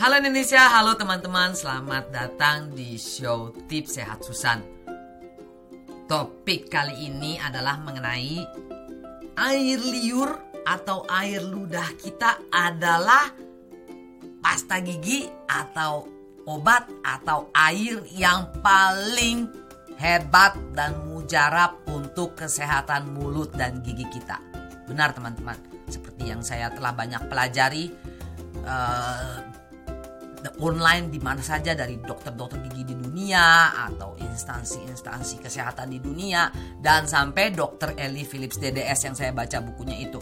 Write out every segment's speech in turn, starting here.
Halo Indonesia, halo teman-teman, selamat datang di show Tips Sehat Susan. Topik kali ini adalah mengenai air liur atau air ludah kita adalah pasta gigi atau obat atau air yang paling hebat dan mujarab untuk kesehatan mulut dan gigi kita. Benar teman-teman, seperti yang saya telah banyak pelajari uh, online di mana saja dari dokter-dokter gigi di dunia atau instansi-instansi kesehatan di dunia dan sampai dokter Eli Phillips DDS yang saya baca bukunya itu.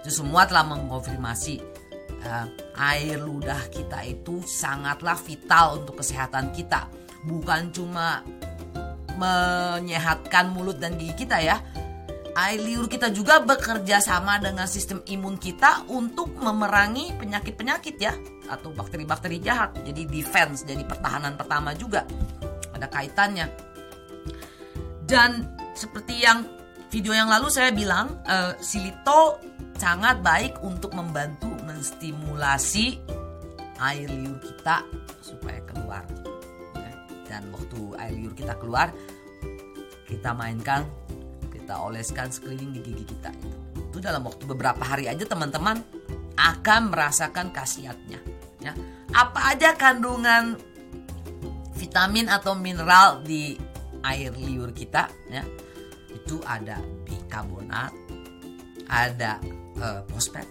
Itu semua telah mengkonfirmasi uh, air ludah kita itu sangatlah vital untuk kesehatan kita. Bukan cuma menyehatkan mulut dan gigi kita ya, air liur kita juga bekerja sama dengan sistem imun kita untuk memerangi penyakit-penyakit ya atau bakteri-bakteri jahat. Jadi defense, jadi pertahanan pertama juga ada kaitannya. Dan seperti yang video yang lalu saya bilang, uh, silitol sangat baik untuk membantu menstimulasi air liur kita supaya keluar. Ya. Dan waktu air liur kita keluar, kita mainkan kita oleskan sekeliling di gigi kita itu. Itu dalam waktu beberapa hari aja teman-teman akan merasakan khasiatnya. Ya. Apa aja kandungan vitamin atau mineral di air liur kita ya. Itu ada bikarbonat, ada uh, fosfat,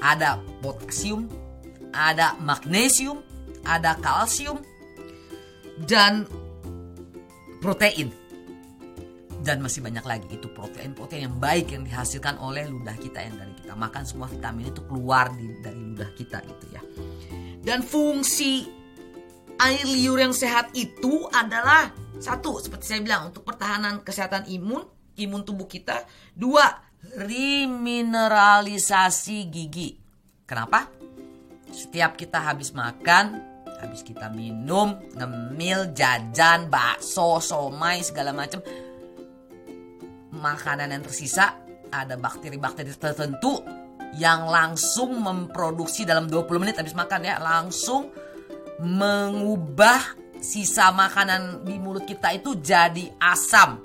ada potasium, ada magnesium, ada kalsium dan protein dan masih banyak lagi itu protein-protein yang baik yang dihasilkan oleh ludah kita yang dari kita. Makan semua vitamin itu keluar di, dari ludah kita itu ya. Dan fungsi air liur yang sehat itu adalah satu seperti saya bilang untuk pertahanan kesehatan imun imun tubuh kita. Dua remineralisasi gigi. Kenapa? Setiap kita habis makan habis kita minum ngemil jajan bakso somai segala macam makanan yang tersisa ada bakteri-bakteri tertentu yang langsung memproduksi dalam 20 menit habis makan ya. Langsung mengubah sisa makanan di mulut kita itu jadi asam.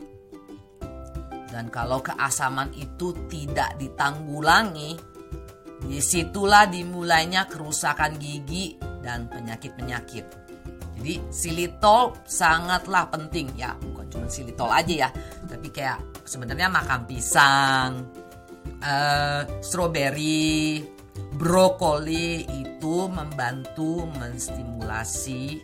Dan kalau keasaman itu tidak ditanggulangi di situlah dimulainya kerusakan gigi dan penyakit-penyakit. Jadi silitol sangatlah penting. Ya bukan cuma silitol aja ya tapi kayak sebenarnya makan pisang, uh, strawberry, brokoli itu membantu menstimulasi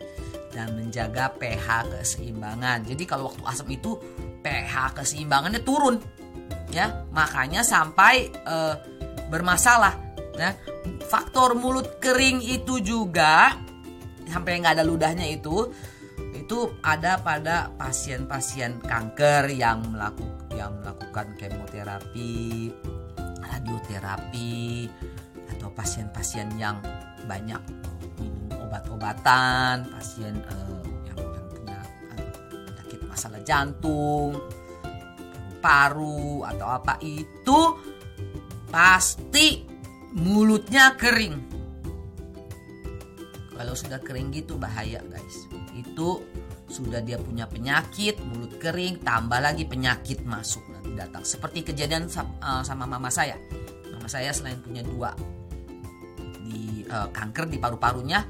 dan menjaga pH keseimbangan. Jadi kalau waktu asam itu pH keseimbangannya turun, ya makanya sampai uh, bermasalah. Ya. Faktor mulut kering itu juga sampai nggak ada ludahnya itu itu ada pada pasien-pasien kanker yang melakukan yang melakukan kemoterapi, radioterapi, atau pasien-pasien yang banyak minum obat-obatan, pasien uh, yang, yang punya uh, penyakit masalah jantung, paru atau apa itu pasti mulutnya kering. Kalau sudah kering gitu bahaya guys. Itu sudah dia punya penyakit mulut kering tambah lagi penyakit masuk. Nanti datang. Seperti kejadian uh, sama mama saya. Mama saya selain punya dua di uh, kanker di paru-parunya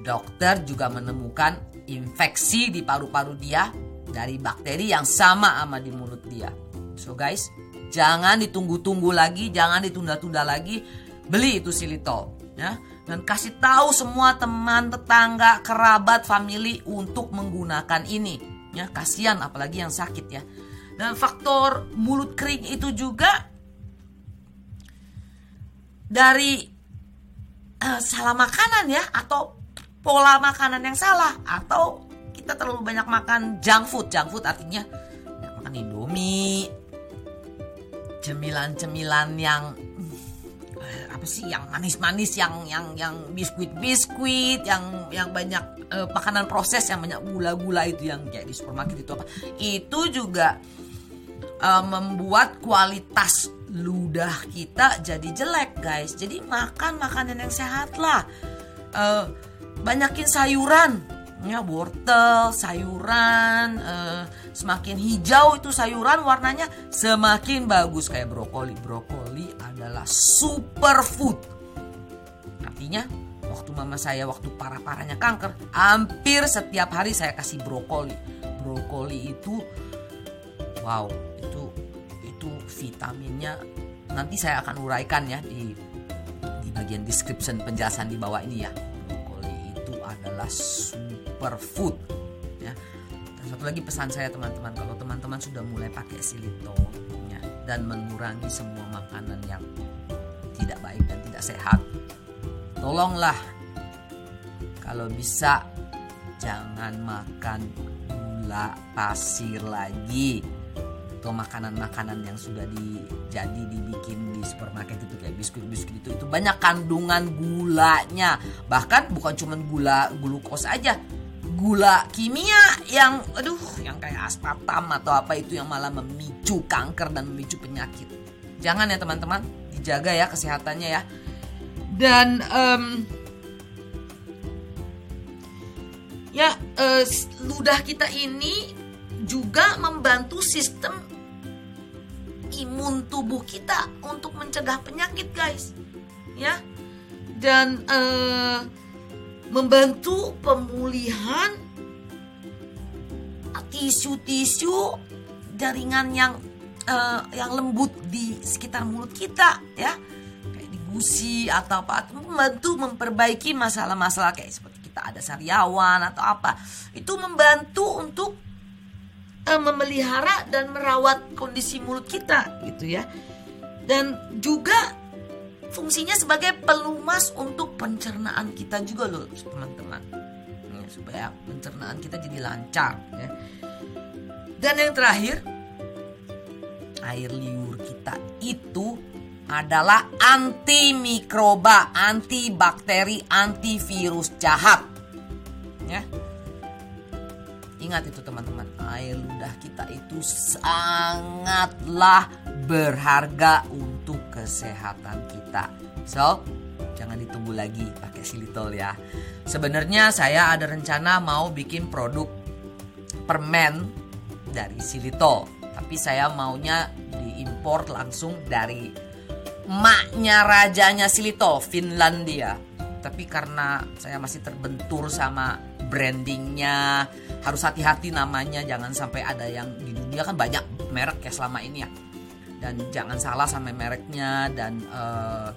dokter juga menemukan infeksi di paru-paru dia dari bakteri yang sama sama di mulut dia. So guys jangan ditunggu-tunggu lagi jangan ditunda-tunda lagi. Beli itu silitol ya dan kasih tahu semua teman, tetangga, kerabat, family untuk menggunakan ini. Ya, kasihan apalagi yang sakit ya. Dan faktor mulut kering itu juga dari uh, salah makanan ya atau pola makanan yang salah atau kita terlalu banyak makan junk food. Junk food artinya ya, makan Indomie, cemilan-cemilan yang apa sih yang manis-manis yang yang yang biskuit-biskuit yang yang banyak uh, makanan proses yang banyak gula-gula itu yang kayak di supermarket itu apa. Itu juga uh, membuat kualitas ludah kita jadi jelek guys. Jadi makan makanan yang sehat lah. Uh, banyakin sayuran. Ya wortel sayuran uh, semakin hijau itu sayuran warnanya semakin bagus. Kayak brokoli. Brokoli adalah superfood. Artinya waktu mama saya waktu parah-parahnya kanker hampir setiap hari saya kasih brokoli. Brokoli itu wow itu itu vitaminnya. Nanti saya akan uraikan ya di di bagian description penjelasan di bawah ini ya. Brokoli itu adalah superfood ya. Dan satu lagi pesan saya teman-teman. Kalau teman-teman sudah mulai pakai silito ya, dan mengurangi semua makanan yang tidak baik dan tidak sehat. Tolonglah kalau bisa jangan makan gula pasir lagi atau makanan-makanan yang sudah dijadi dibikin di supermarket itu kayak biskuit-biskuit itu. Itu banyak kandungan gulanya. Bahkan bukan cuma gula glukos aja gula kimia yang aduh yang kayak aspartam atau apa itu yang malah memicu kanker dan memicu penyakit. Jangan ya teman-teman. Dijaga ya kesehatannya ya. Dan um, ya uh, ludah kita ini juga membantu sistem imun tubuh kita untuk mencegah penyakit guys. Ya. Dan uh, membantu pemulihan tisu-tisu jaringan yang uh, yang lembut di sekitar mulut kita ya. Kayak di gusi atau apa membantu memperbaiki masalah-masalah kayak seperti kita ada sariawan atau apa. Itu membantu untuk uh, memelihara dan merawat kondisi mulut kita gitu ya. Dan juga fungsinya sebagai pelumas untuk pencernaan kita juga loh teman-teman ya, supaya pencernaan kita jadi lancar ya. dan yang terakhir air liur kita itu adalah antimikroba, antibakteri, antivirus jahat. Ya. Ingat itu teman-teman, air ludah kita itu sangatlah berharga kesehatan kita. So, jangan ditunggu lagi pakai silitol ya. Sebenarnya saya ada rencana mau bikin produk permen dari silitol, tapi saya maunya diimpor langsung dari maknya rajanya silitol, Finlandia. Tapi karena saya masih terbentur sama brandingnya, harus hati-hati namanya, jangan sampai ada yang di dunia kan banyak merek ya selama ini ya. Dan jangan salah sama mereknya dan uh,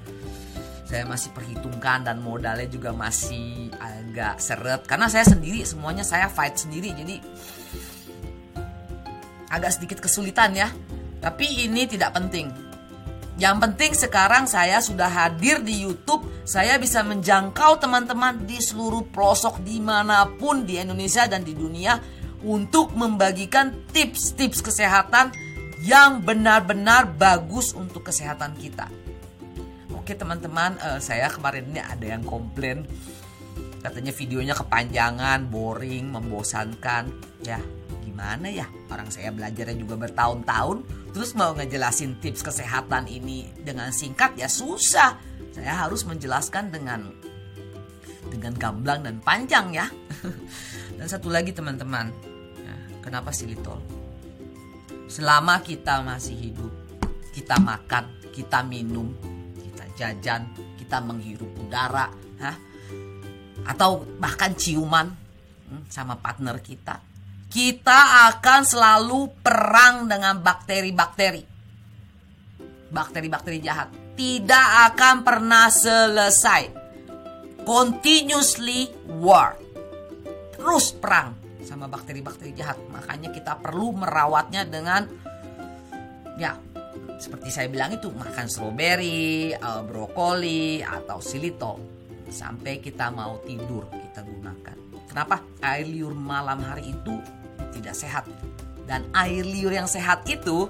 saya masih perhitungkan dan modalnya juga masih agak seret karena saya sendiri semuanya saya fight sendiri jadi agak sedikit kesulitan ya. Tapi ini tidak penting. Yang penting sekarang saya sudah hadir di YouTube. Saya bisa menjangkau teman-teman di seluruh pelosok di mana pun di Indonesia dan di dunia untuk membagikan tips-tips kesehatan yang benar-benar bagus untuk kesehatan kita. Oke teman-teman, uh, saya kemarin ini ada yang komplain katanya videonya kepanjangan, boring, membosankan. Ya, gimana ya? Orang saya belajarnya juga bertahun-tahun, terus mau ngejelasin tips kesehatan ini dengan singkat ya susah. Saya harus menjelaskan dengan dengan gamblang dan panjang ya. dan satu lagi teman-teman, ya, kenapa silitol? Selama kita masih hidup, kita makan, kita minum, kita jajan, kita menghirup udara, ha? atau bahkan ciuman hmm, sama partner kita, kita akan selalu perang dengan bakteri-bakteri. Bakteri-bakteri jahat tidak akan pernah selesai. Continuously war. Terus perang sama bakteri-bakteri jahat. Makanya kita perlu merawatnya dengan ya seperti saya bilang itu makan stroberi, uh, brokoli atau silitol sampai kita mau tidur kita gunakan. Kenapa? Air liur malam hari itu tidak sehat. Dan air liur yang sehat itu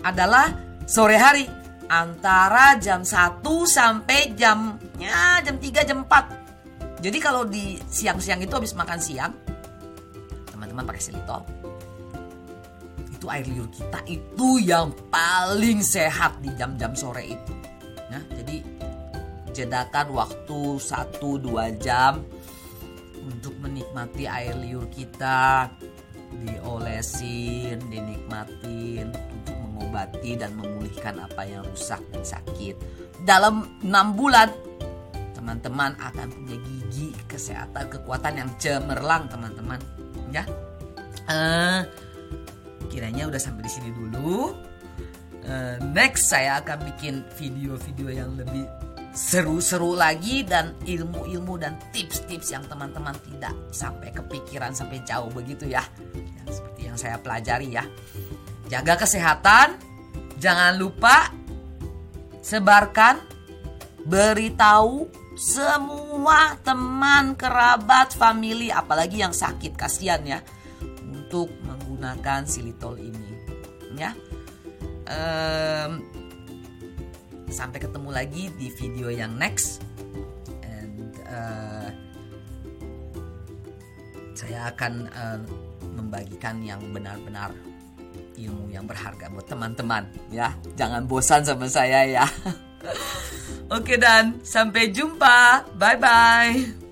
adalah sore hari antara jam 1 sampai jam ya jam 3 jam 4. Jadi kalau di siang-siang itu habis makan siang teman-teman pakai silitol itu air liur kita itu yang paling sehat di jam-jam sore itu. Ya, jadi jedakan waktu 1-2 jam untuk menikmati air liur kita diolesin, dinikmatin untuk mengobati dan memulihkan apa yang rusak dan sakit. Dalam enam bulan teman-teman akan punya gigi, kesehatan, kekuatan yang cemerlang teman-teman. Ya, uh, kiranya udah sampai di sini dulu. Uh, next saya akan bikin video-video yang lebih seru-seru lagi dan ilmu-ilmu dan tips-tips yang teman-teman tidak sampai kepikiran sampai jauh begitu ya. Yang seperti yang saya pelajari ya. Jaga kesehatan, jangan lupa sebarkan, beritahu semua teman, kerabat, family, apalagi yang sakit, kasihan ya, untuk menggunakan silitol ini, ya. Um, sampai ketemu lagi di video yang next. And uh, saya akan uh, membagikan yang benar-benar ilmu yang berharga buat teman-teman ya. Jangan bosan sama saya ya. Oke dan. Sampai jumpa. Bye bye